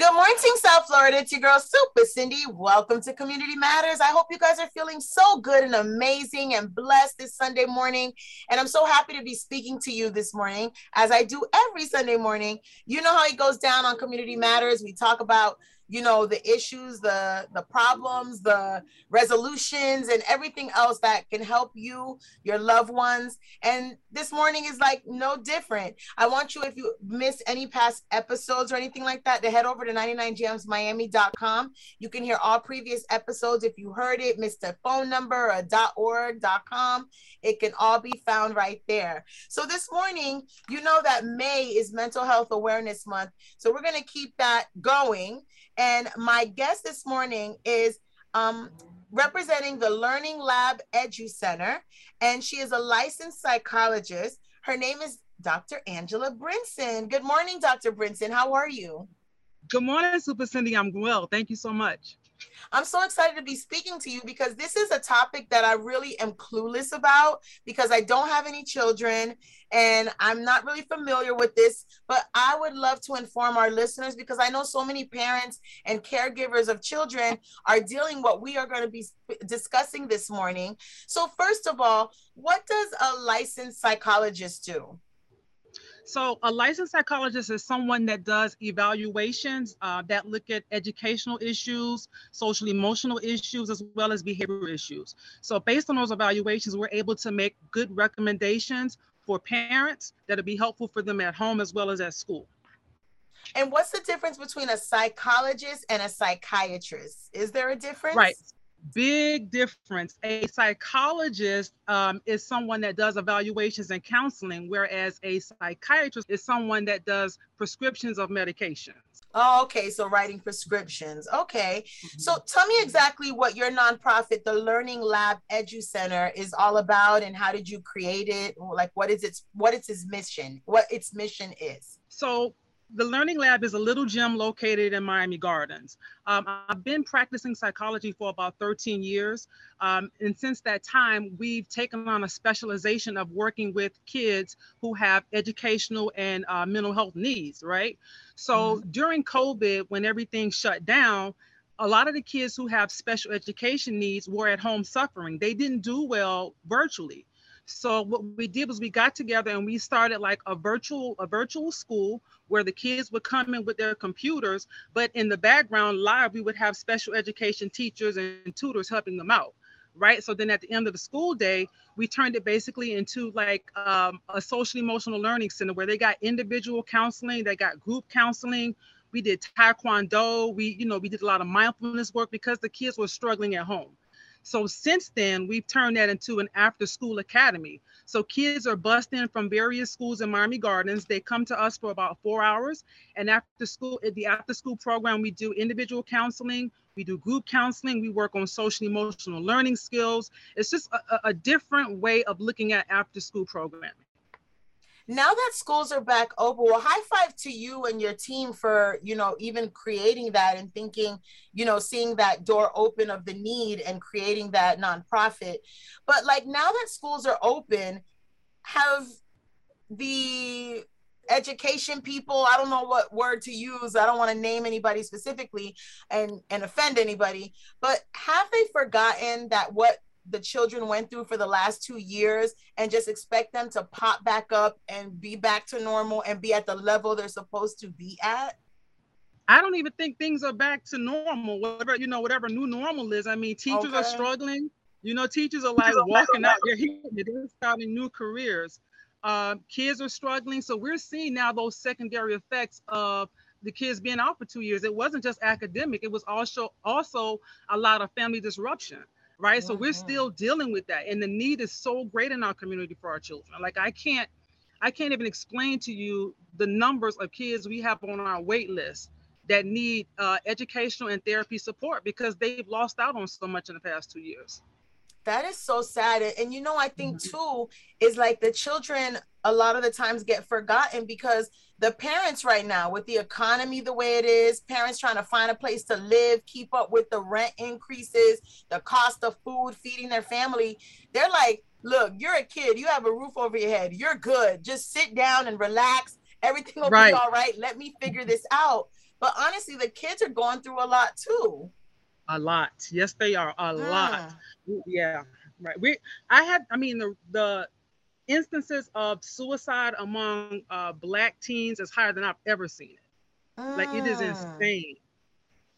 Good morning, South Florida. It's your girl, Super Cindy. Welcome to Community Matters. I hope you guys are feeling so good and amazing and blessed this Sunday morning. And I'm so happy to be speaking to you this morning, as I do every Sunday morning. You know how it goes down on Community Matters. We talk about you know the issues the the problems the resolutions and everything else that can help you your loved ones. And this morning is like no different. I want you if you miss any past episodes or anything like that to head over to 99jamsmiami.com you can hear all previous episodes. If you heard it missed a phone number or .org.com it can all be found right there. So this morning you know that may is mental health awareness month. So we're going to keep that going and my guest this morning is um, representing the Learning Lab Edu Center, and she is a licensed psychologist. Her name is Dr. Angela Brinson. Good morning, Dr. Brinson. How are you? Good morning, Super Cindy. I'm well. Thank you so much. I'm so excited to be speaking to you because this is a topic that I really am clueless about because I don't have any children and I'm not really familiar with this, but I would love to inform our listeners because I know so many parents and caregivers of children are dealing what we are going to be discussing this morning. So first of all, what does a licensed psychologist do? So, a licensed psychologist is someone that does evaluations uh, that look at educational issues, social emotional issues, as well as behavioral issues. So, based on those evaluations, we're able to make good recommendations for parents that'll be helpful for them at home as well as at school. And what's the difference between a psychologist and a psychiatrist? Is there a difference? Right big difference. A psychologist um, is someone that does evaluations and counseling, whereas a psychiatrist is someone that does prescriptions of medications. Oh, okay. So writing prescriptions. Okay. Mm-hmm. So tell me exactly what your nonprofit, the Learning Lab Edu Center, is all about, and how did you create it? Like, what is its what is its mission? What its mission is? So the Learning Lab is a little gym located in Miami Gardens. Um, I've been practicing psychology for about 13 years. Um, and since that time, we've taken on a specialization of working with kids who have educational and uh, mental health needs, right? So mm-hmm. during COVID, when everything shut down, a lot of the kids who have special education needs were at home suffering. They didn't do well virtually. So what we did was we got together and we started like a virtual a virtual school where the kids would come in with their computers, but in the background live we would have special education teachers and tutors helping them out. Right. So then at the end of the school day, we turned it basically into like um, a social emotional learning center where they got individual counseling, they got group counseling, we did taekwondo we you know we did a lot of mindfulness work because the kids were struggling at home so since then, we've turned that into an after school academy. So kids are bussed in from various schools in Miami Gardens. They come to us for about four hours. And after school, eh, the after school program, we do individual counseling, we do group counseling, we work on social emotional learning skills. It's just a, a different way of looking at after school programming now that schools are back open well high five to you and your team for you know even creating that and thinking you know seeing that door open of the need and creating that nonprofit. But like now that schools are open have the education people i don't know what word to use i don't want to name anybody specifically and and offend anybody but have they forgotten that what the children went through for the last two years and just expect them to pop back up and be back to normal and be at the level they're supposed to be at? I don't even think things are back to normal. Whatever you know, whatever new normal is. I mean, teachers okay. are struggling. You know, teachers are like walking out. They're here. They're starting new careers. Uh, kids are struggling. So we're seeing now those secondary effects of the kids being out for two years. It wasn't just academic. It was also also a lot of family disruption right? So we're still dealing with that, and the need is so great in our community for our children. Like I can't, I can't even explain to you the numbers of kids we have on our wait list that need uh, educational and therapy support because they've lost out on so much in the past two years. That is so sad. And you know, I think mm-hmm. too is like the children a lot of the times get forgotten because the parents right now with the economy the way it is parents trying to find a place to live keep up with the rent increases the cost of food feeding their family they're like look you're a kid you have a roof over your head you're good just sit down and relax everything will right. be all right let me figure this out but honestly, the kids are going through a lot too. A lot. Yes, they are. A lot. Yeah. Right. We I had I mean the the instances of suicide among uh, black teens is higher than I've ever seen it. Mm. Like it is mm. insane.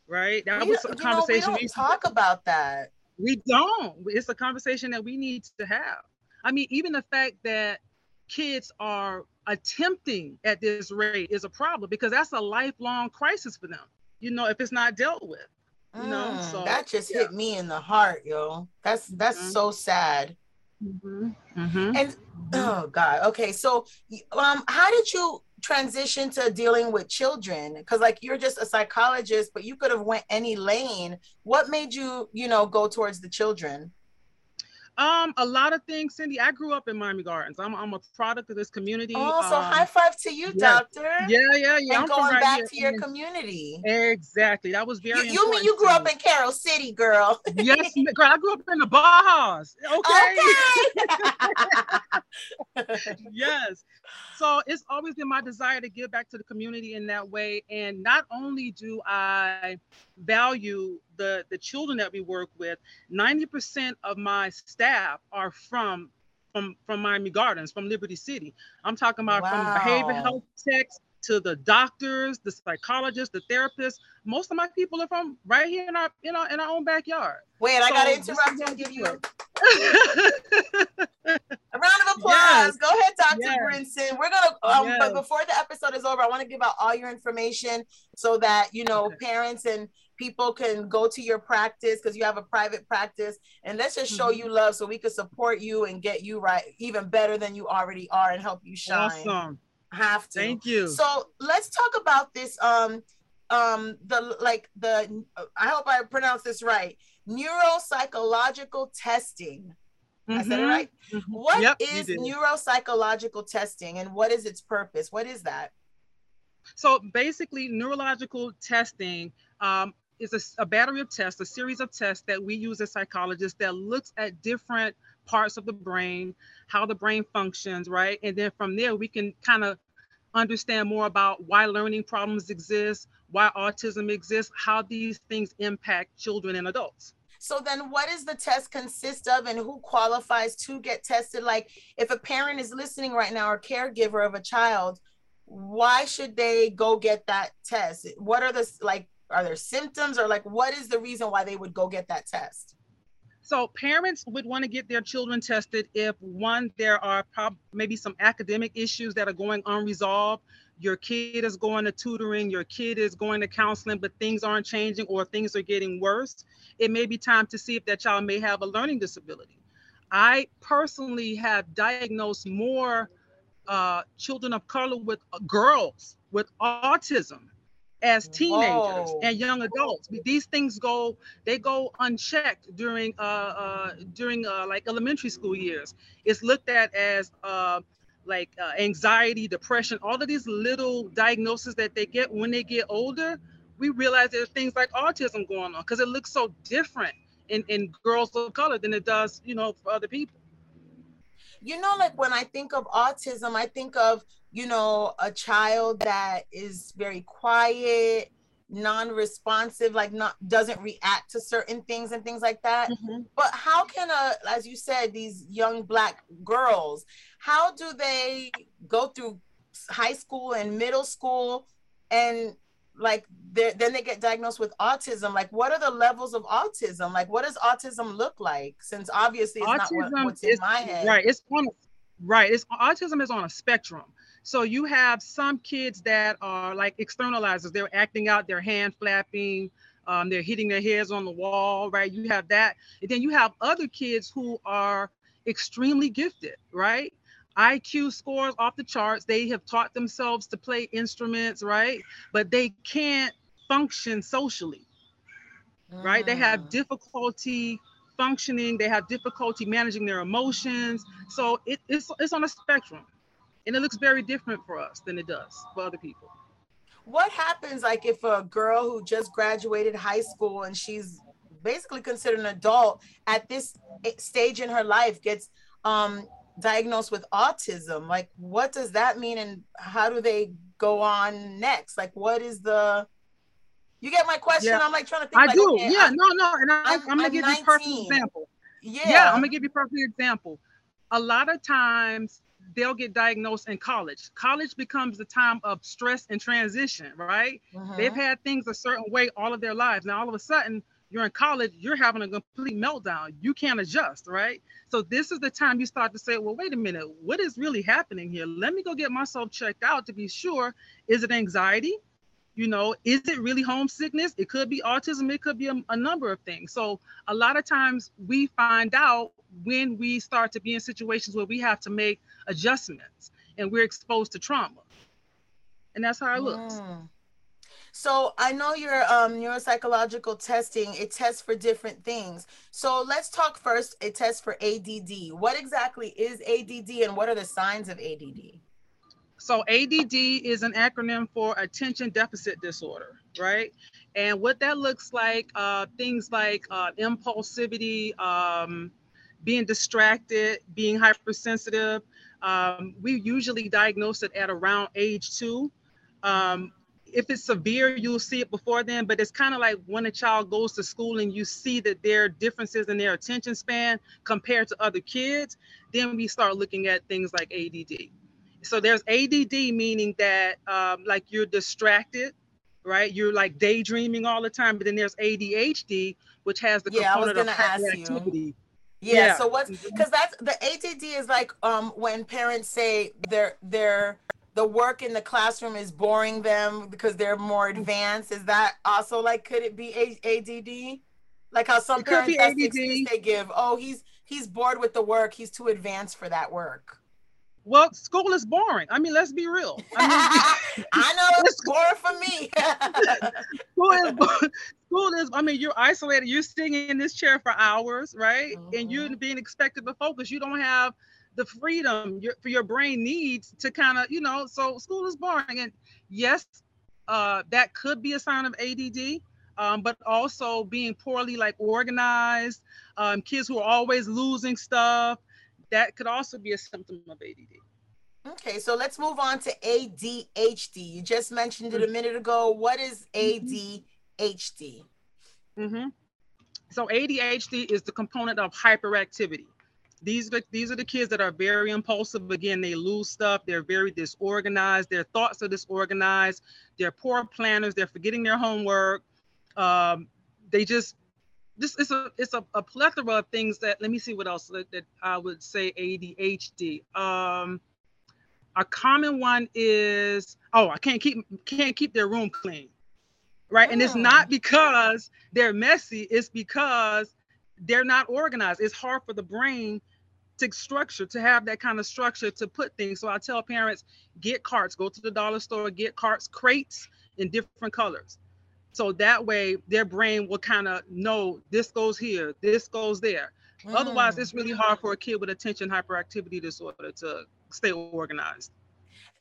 Right? That we, was a conversation know, we don't we talk about that. We don't. It's a conversation that we need to have. I mean, even the fact that kids are attempting at this rate is a problem because that's a lifelong crisis for them. You know, if it's not dealt with. You know, mm, so that just yeah. hit me in the heart, yo. That's that's mm-hmm. so sad. Mm-hmm. Mm-hmm. And oh god, okay. So, um, how did you transition to dealing with children? Because like you're just a psychologist, but you could have went any lane. What made you, you know, go towards the children? Um, a lot of things, Cindy. I grew up in Miami Gardens. I'm, I'm a product of this community. Oh, so um, high five to you, yeah. doctor. Yeah, yeah, yeah. And I'm going right back here. to your community. Exactly. That was very. You, you mean you grew up in Carol City, girl? yes, girl. I grew up in the Bajas. Okay. okay. yes. So it's always been my desire to give back to the community in that way, and not only do I value the the children that we work with, 90% of my staff are from from from Miami Gardens, from Liberty City. I'm talking about wow. from behavioral health techs to the doctors, the psychologists, the therapists. Most of my people are from right here in our in our in our own backyard. Wait, so I gotta interrupt and give you a, a round of applause. Yes. Go ahead, Dr. Yes. Brinson. We're gonna um, yes. but before the episode is over, I want to give out all your information so that you know parents and people can go to your practice because you have a private practice and let's just show mm-hmm. you love so we can support you and get you right even better than you already are and help you shine awesome have to thank you so let's talk about this um um the like the i hope i pronounce this right neuropsychological testing mm-hmm. I said it mm-hmm. right. Mm-hmm. What yep, is neuropsychological testing and what is its purpose? What is that? So basically, neurological testing um, is a, a battery of tests, a series of tests that we use as psychologists that looks at different parts of the brain, how the brain functions, right? And then from there, we can kind of understand more about why learning problems exist, why autism exists, how these things impact children and adults. So then what does the test consist of and who qualifies to get tested? Like if a parent is listening right now or caregiver of a child, why should they go get that test? What are the like are there symptoms or like what is the reason why they would go get that test? So parents would want to get their children tested if one, there are prob- maybe some academic issues that are going unresolved. Your kid is going to tutoring, your kid is going to counseling, but things aren't changing or things are getting worse. It may be time to see if that child may have a learning disability. I personally have diagnosed more uh, children of color with uh, girls with autism as teenagers Whoa. and young adults. These things go they go unchecked during uh, uh during uh, like elementary school years. It's looked at as uh, like uh, anxiety, depression, all of these little diagnoses that they get when they get older. We realize there's things like autism going on because it looks so different in, in girls of color than it does, you know, for other people. You know, like when I think of autism, I think of you know, a child that is very quiet, non-responsive, like not doesn't react to certain things and things like that. Mm-hmm. But how can a, as you said, these young black girls, how do they go through high school and middle school and like then they get diagnosed with autism? Like what are the levels of autism? Like what does autism look like? Since obviously it's autism not what, what's in my head. right it's on right it's autism is on a spectrum so you have some kids that are like externalizers. They're acting out, their hand flapping, um, they're hitting their heads on the wall, right? You have that. And then you have other kids who are extremely gifted, right? IQ scores off the charts. They have taught themselves to play instruments, right? But they can't function socially, right? They have mm. difficulty functioning. They have difficulty managing their emotions. So it, it's, it's on a spectrum and it looks very different for us than it does for other people what happens like if a girl who just graduated high school and she's basically considered an adult at this stage in her life gets um, diagnosed with autism like what does that mean and how do they go on next like what is the You get my question? Yeah. I'm like trying to think. I like, do. Okay, yeah, I'm, no, no. And I, am gonna give 19. you a perfect example. Yeah. Yeah, I'm gonna give you a perfect example. A lot of times they'll get diagnosed in college. College becomes the time of stress and transition, right? Uh-huh. They've had things a certain way all of their lives. Now all of a sudden you're in college, you're having a complete meltdown. You can't adjust, right? So this is the time you start to say, well, wait a minute, what is really happening here? Let me go get myself checked out to be sure. Is it anxiety? You know, is it really homesickness? It could be autism, it could be a, a number of things. So a lot of times we find out when we start to be in situations where we have to make adjustments and we're exposed to trauma. And that's how it looks. Mm. So I know your um, neuropsychological testing, it tests for different things. So let's talk first, it tests for ADD. What exactly is ADD and what are the signs of ADD? So ADD is an acronym for attention deficit disorder, right? And what that looks like, uh, things like uh, impulsivity, um, being distracted, being hypersensitive. Um, we usually diagnose it at around age two. Um, if it's severe, you'll see it before then, but it's kind of like when a child goes to school and you see that there are differences in their attention span compared to other kids, then we start looking at things like ADD. So there's ADD, meaning that um, like you're distracted, right? You're like daydreaming all the time, but then there's ADHD, which has the yeah, component of hyperactivity. Yeah, yeah. So what's because mm-hmm. that's the ADD is like um when parents say they're they're the work in the classroom is boring them because they're more mm-hmm. advanced. Is that also like could it be ADD? Like how some parents that's the they give. Oh, he's he's bored with the work. He's too advanced for that work. Well, school is boring. I mean, let's be real. I, mean, I know it's boring for me. school is school is. I mean, you're isolated. You're sitting in this chair for hours, right? Mm-hmm. And you're being expected to focus. You don't have the freedom your, for your brain needs to kind of, you know. So school is boring, and yes, uh, that could be a sign of ADD. Um, but also being poorly like organized, um, kids who are always losing stuff, that could also be a symptom of ADD. Okay, so let's move on to ADHD. You just mentioned it a minute ago. What is ADHD? Mm-hmm. So ADHD is the component of hyperactivity. These are the, these are the kids that are very impulsive. Again, they lose stuff. They're very disorganized. Their thoughts are disorganized. They're poor planners. They're forgetting their homework. Um, they just this is a it's a, a, plethora of things that let me see what else that, that I would say ADHD. Um, a common one is oh I can't keep can't keep their room clean, right? Oh. And it's not oh. because they're messy. It's because they're not organized. It's hard for the brain to structure to have that kind of structure to put things. So I tell parents get carts, go to the dollar store, get carts, crates in different colors so that way their brain will kind of know this goes here, this goes there. Mm. Otherwise, it's really hard for a kid with attention hyperactivity disorder to stay organized.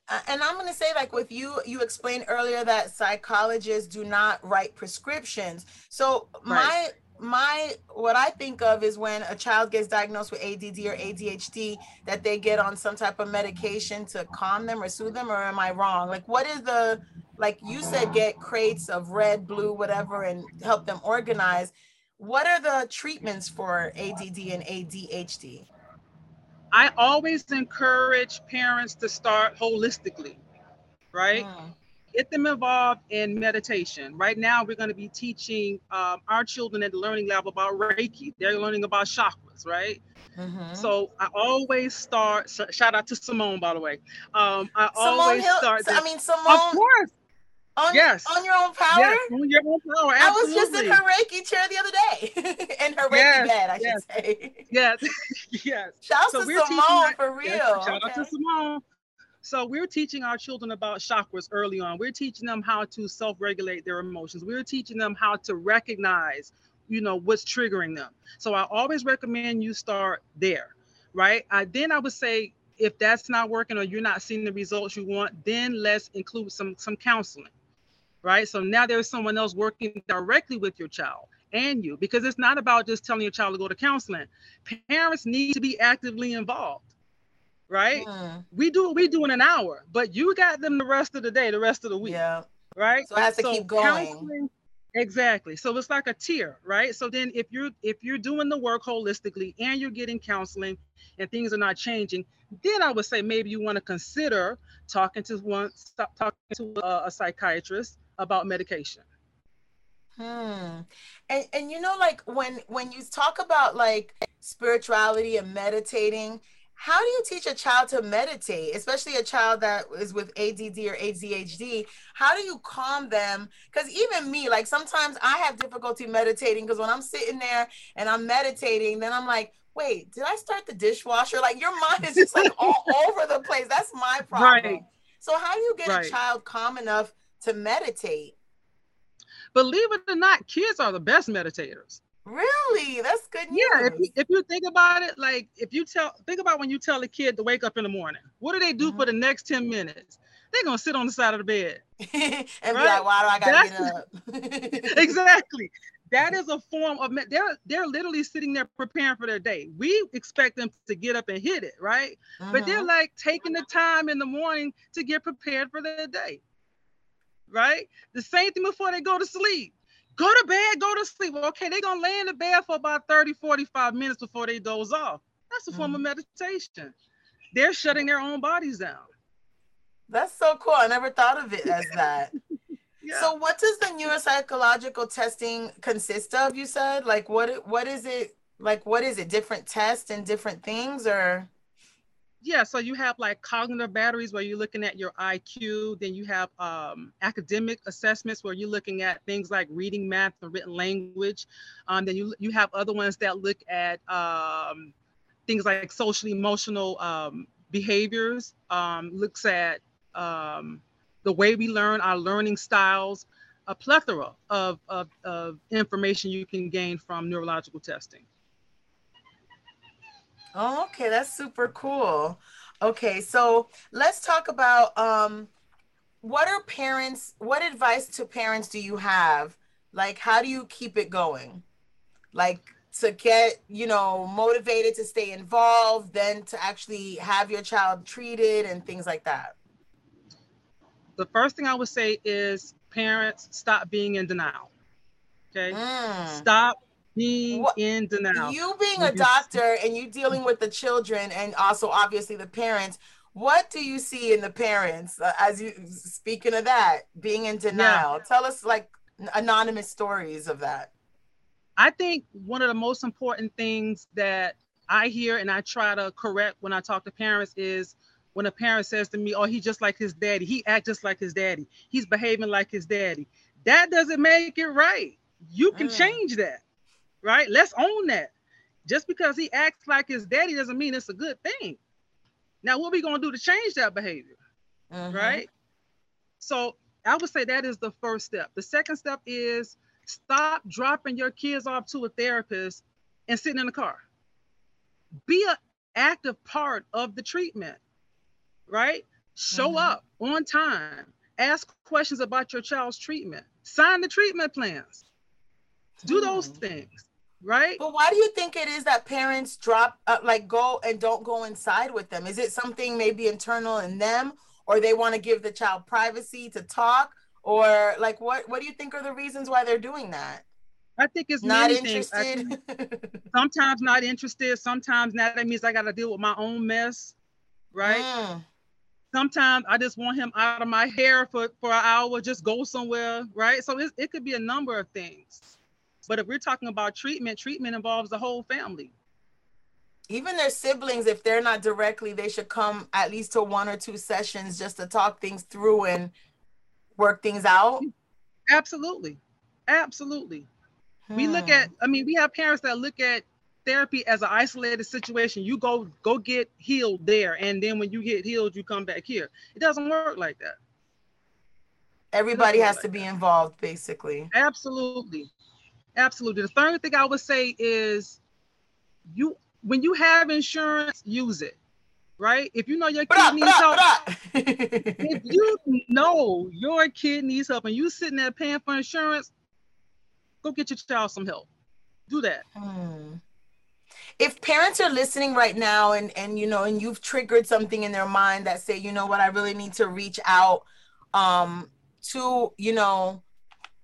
Uh, and I'm going to say, like with you, you explained earlier that psychologists do not write prescriptions. So right. my my what I think of is when a child gets diagnosed with ADD or ADHD that they get on some type of medication to calm them or soothe them or am I wrong? Like what is the like you said get crates of red, blue, whatever and help them organize. What are the treatments for ADD and ADHD? I always encourage parents to start holistically, right? Mm get them involved in meditation. Right now, we're going to be teaching um, our children at the Learning Lab about Reiki. They're learning about chakras, right? Mm-hmm. So I always start. Shout out to Simone, by the way. Um, I Simone always Hill, start. This, I mean, Simone. Of course. On, yes. on your own power? Yes, on your own power. Absolutely. I was just in her Reiki chair the other day. in her Reiki yes, bed, I yes. should say. Yes. yes. Shout out so to Simone for real. Yes, shout okay. out to Simone. So we're teaching our children about chakras early on. We're teaching them how to self-regulate their emotions. We're teaching them how to recognize, you know, what's triggering them. So I always recommend you start there, right? I, then I would say if that's not working or you're not seeing the results you want, then let's include some some counseling, right? So now there's someone else working directly with your child and you because it's not about just telling your child to go to counseling. Parents need to be actively involved right? We do what we do in an hour, but you got them the rest of the day, the rest of the week. Yeah. Right. So I have to so keep going. Exactly. So it's like a tier, right? So then if you're if you're doing the work holistically and you're getting counseling and things are not changing, then I would say maybe you want to consider talking to one stop talking to a, a psychiatrist about medication. Hmm. And and you know like when when you talk about like spirituality and meditating, how do you teach a child to meditate, especially a child that is with ADD or ADHD? How do you calm them? Because even me, like sometimes I have difficulty meditating because when I'm sitting there and I'm meditating, then I'm like, wait, did I start the dishwasher? Like your mind is just like all over the place. That's my problem. Right. So how do you get right. a child calm enough to meditate? Believe it or not, kids are the best meditators. Really? That's good news. Yeah, if you, if you think about it, like if you tell, think about when you tell a kid to wake up in the morning. What do they do mm-hmm. for the next 10 minutes? They're gonna sit on the side of the bed. and right? be like, why do I gotta That's, get up? exactly. That is a form of they're they're literally sitting there preparing for their day. We expect them to get up and hit it, right? Mm-hmm. But they're mm-hmm. like taking the time in the morning to get prepared for their day. Right? The same thing before they go to sleep go to bed, go to sleep. Okay, they're gonna lay in the bed for about 30, 45 minutes before they doze off. That's a form mm. of meditation. They're shutting their own bodies down. That's so cool. I never thought of it as that. yeah. So what does the neuropsychological testing consist of? You said like what what is it like what is it? Different tests and different things or yeah so you have like cognitive batteries where you're looking at your iq then you have um, academic assessments where you're looking at things like reading math and written language. Um, then you, you have other ones that look at um, things like social emotional um, behaviors um, looks at um, the way we learn our learning styles a plethora of, of, of information you can gain from neurological testing Oh, okay, that's super cool. Okay, so let's talk about um, what are parents, what advice to parents do you have? Like, how do you keep it going? Like, to get, you know, motivated to stay involved, then to actually have your child treated and things like that? The first thing I would say is parents stop being in denial. Okay. Mm. Stop being in denial. You being a doctor and you dealing with the children and also obviously the parents, what do you see in the parents uh, as you speaking of that being in denial? Yeah. Tell us like anonymous stories of that. I think one of the most important things that I hear and I try to correct when I talk to parents is when a parent says to me, "Oh, he's just like his daddy. He acts just like his daddy. He's behaving like his daddy." That doesn't make it right. You can mm. change that right? Let's own that. Just because he acts like his daddy doesn't mean it's a good thing. Now, what are we gonna do to change that behavior? Mm-hmm. Right? So I would say that is the first step. The second step is stop dropping your kids off to a therapist and sitting in the car. Be an active part of the treatment, right? Show mm-hmm. up on time. Ask questions about your child's treatment. Sign the treatment plans. Do those mm. things right? But why do you think it is that parents drop, uh, like, go and don't go inside with them? Is it something maybe internal in them, or they want to give the child privacy to talk, or like, what? What do you think are the reasons why they're doing that? I think it's not interested. sometimes not interested. Sometimes now that means I got to deal with my own mess, right? Mm. Sometimes I just want him out of my hair for, for an hour, just go somewhere, right? So it, it could be a number of things. But if we're talking about treatment, treatment involves the whole family. Even their siblings, if they're not directly, they should come at least to one or two sessions just to talk things through and work things out. Absolutely. Absolutely. Hmm. We look at, hmm. I mean, we have parents that look at therapy as an isolated situation. You go go get healed there, and then when you get healed, you come back here. It doesn't work like that. Everybody has like to be that. involved, basically. Absolutely. Absolutely. The third thing I would say is you when you have insurance, use it. Right? If you know your kid needs help, if you know your kid needs help and you sitting there paying for insurance, go get your child some help. Do that. Hmm. If parents are listening right now and and you know and you've triggered something in their mind that say, you know what, I really need to reach out um to, you know,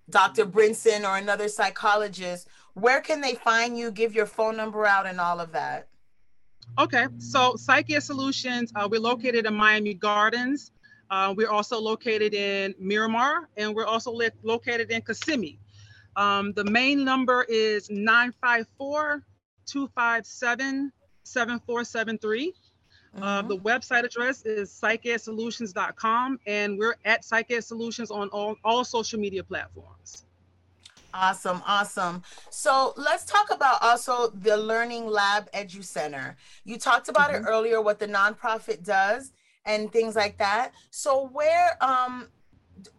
Dr. Brinson or another psychologist, where can they find you? Give your phone number out and all of that. Okay, so Psyche Solutions, uh, we're located in Miami Gardens. Uh, we're also located in Miramar, and we're also li- located in Kissimmee. Um, the main number is 954 257 7473. Uh, the website address is psychedsolutions.com, and we're at Psyched Solutions on all, all social media platforms. Awesome, awesome. So let's talk about also the Learning Lab Edu Center. You talked about it Mhm. earlier, what the nonprofit does and things like that. So where um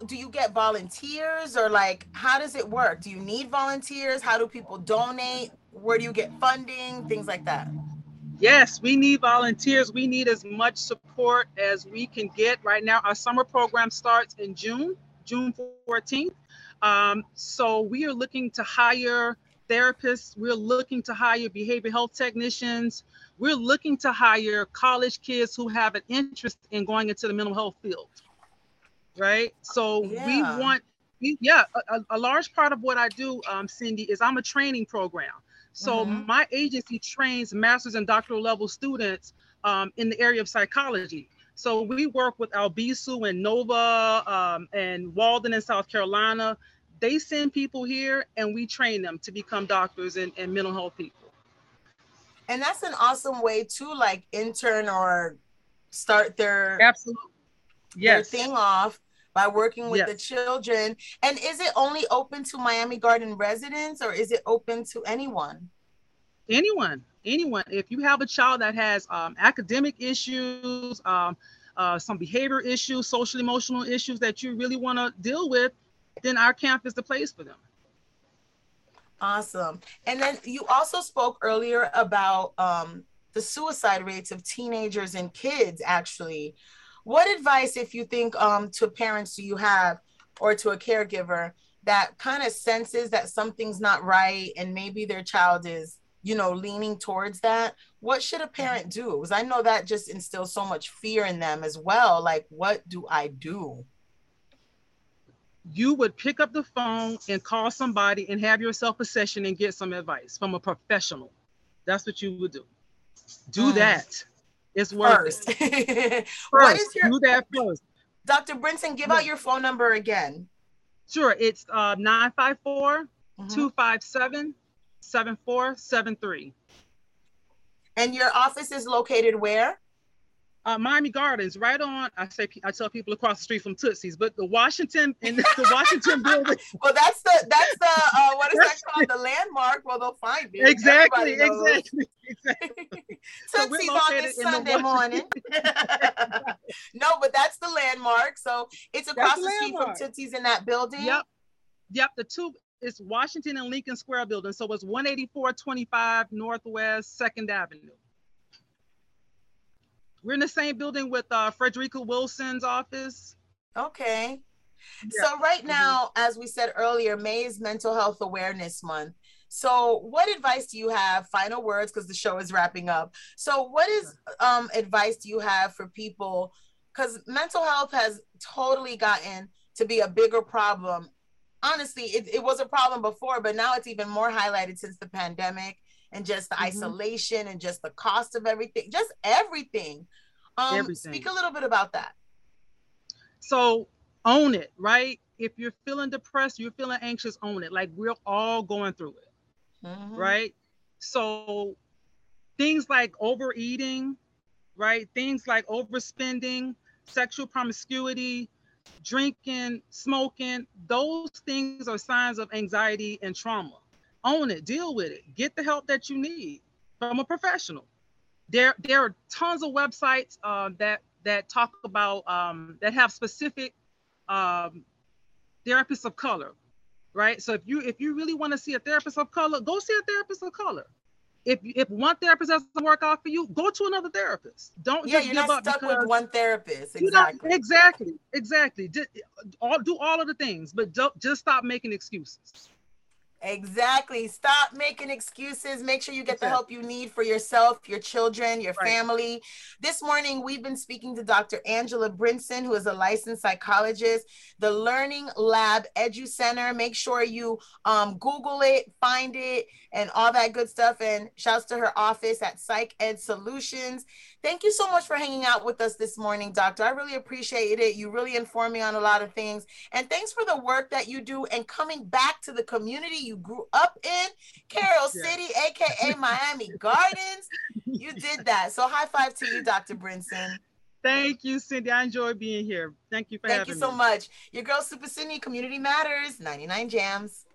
do you get volunteers or like how does it work? Do you need volunteers? How do people donate? Where do you get funding? Things like that. Yes, we need volunteers. We need as much support as we can get. Right now, our summer program starts in June, June 14th. Um, so we are looking to hire therapists. We're looking to hire behavioral health technicians. We're looking to hire college kids who have an interest in going into the mental health field. Right. So we want, we, yeah, a, a- a large part of what I do, um, Cindy, is I'm a training program. So Mhm. my agency trains master's and doctoral level students um, in the area of psychology. So we work with Albizu and Nova um, and Walden in South Carolina. They send people here and we train them to become doctors and, and mental health people. And that's an awesome way to like intern or start their Absolutely. their thing off by working with the children. And is it only open to Miami Garden residents or is it open to anyone? anyone anyone if you have a child that has um, academic issues um, uh, some behavior issues social emotional issues that you really want to deal with then our camp is the place for them Awesome. And then you also spoke earlier about um, the suicide rates of teenagers and kids, actually. What advice, if you think, um, to parents do you have or to a caregiver that kind of senses that something's not right and maybe their child is, you know, leaning towards that? What should a parent do? Because I know that just instills so much fear in them as well. Like, what do I do? you would pick up the phone and call somebody and have yourself a session and get some advice from a professional that's what you would do do Mm. that it's worth First, it first is your do that first Dr. Brinson? Give out your phone number again. sure it's uh 954 Mhm. 257 7473 And your office is located where? Uh, Miami Gardens, right on. I say I tell people across the street from Tootsie's, but the Washington in the Washington building. Well, that's the that's the uh, what is that called? The landmark. Well, they'll find it. Exactly, exactly, exactly. So Tootsie's on this Sunday morning. No, but that's the landmark. So it's across the the, street from. Tootsie's in that building. Yep, yep. The two is Washington and Lincoln Square building, so it's 18425 Northwest Second Avenue. We're in the same building with uh, Frederica Wilson's office. Okay. Yeah. So right Mhm. now, as we said earlier, May is Mental Health Awareness Month. So what advice do you have? Final words, because the show is wrapping up. So what is um, advice do you have for people? Because mental health has totally gotten to be a bigger problem. Honestly, it, it was a problem before, but now it's even more highlighted since the pandemic and just the Mhm. isolation and just the cost of everything, just everything. Um, Everything. Speak a little bit about that. So own it, right? If you're feeling depressed, you're feeling anxious, own it. Like we're all going through it, Mhm. right? So things like overeating, right? Things like overspending, sexual promiscuity, drinking, smoking, those things are signs of anxiety and trauma. Own it, deal with it, get the help that you need from a professional. There, there are tons of websites uh, that that talk about um, that have specific um, therapists of color, right? So if you if you really want to see a therapist of color, go see a therapist of color. If if one therapist doesn't work out for you, go to another therapist. Don't Yeah, just you're give not up stuck with one therapist. Exactly. exactly, exactly. Just, all, do all of the things, but don't, just stop making excuses. Exactly. Stop making excuses. Make sure you get the help you need for yourself, your children, your right. family. This morning, we've been speaking to Dr. Angela Brinson, who is a licensed psychologist, the Learning Lab Edu Center. Make sure you um, Google it, find it, and all that good stuff. And shouts to her office at Psych Ed Solutions. Thank you so much for hanging out with us this morning, Doctor. I really appreciate it. You really informed me on a lot of things. And thanks for the work that you do and coming back to the community you grew up in, Carol yeah. City, aka Miami Gardens. You did that. So high five to you, Dr. Brinson. Thank you, Cindy. I enjoy being here. Thank you for Thank having me. Thank you so much. Your girl, Super Cindy, Community Matters, 99 Jams.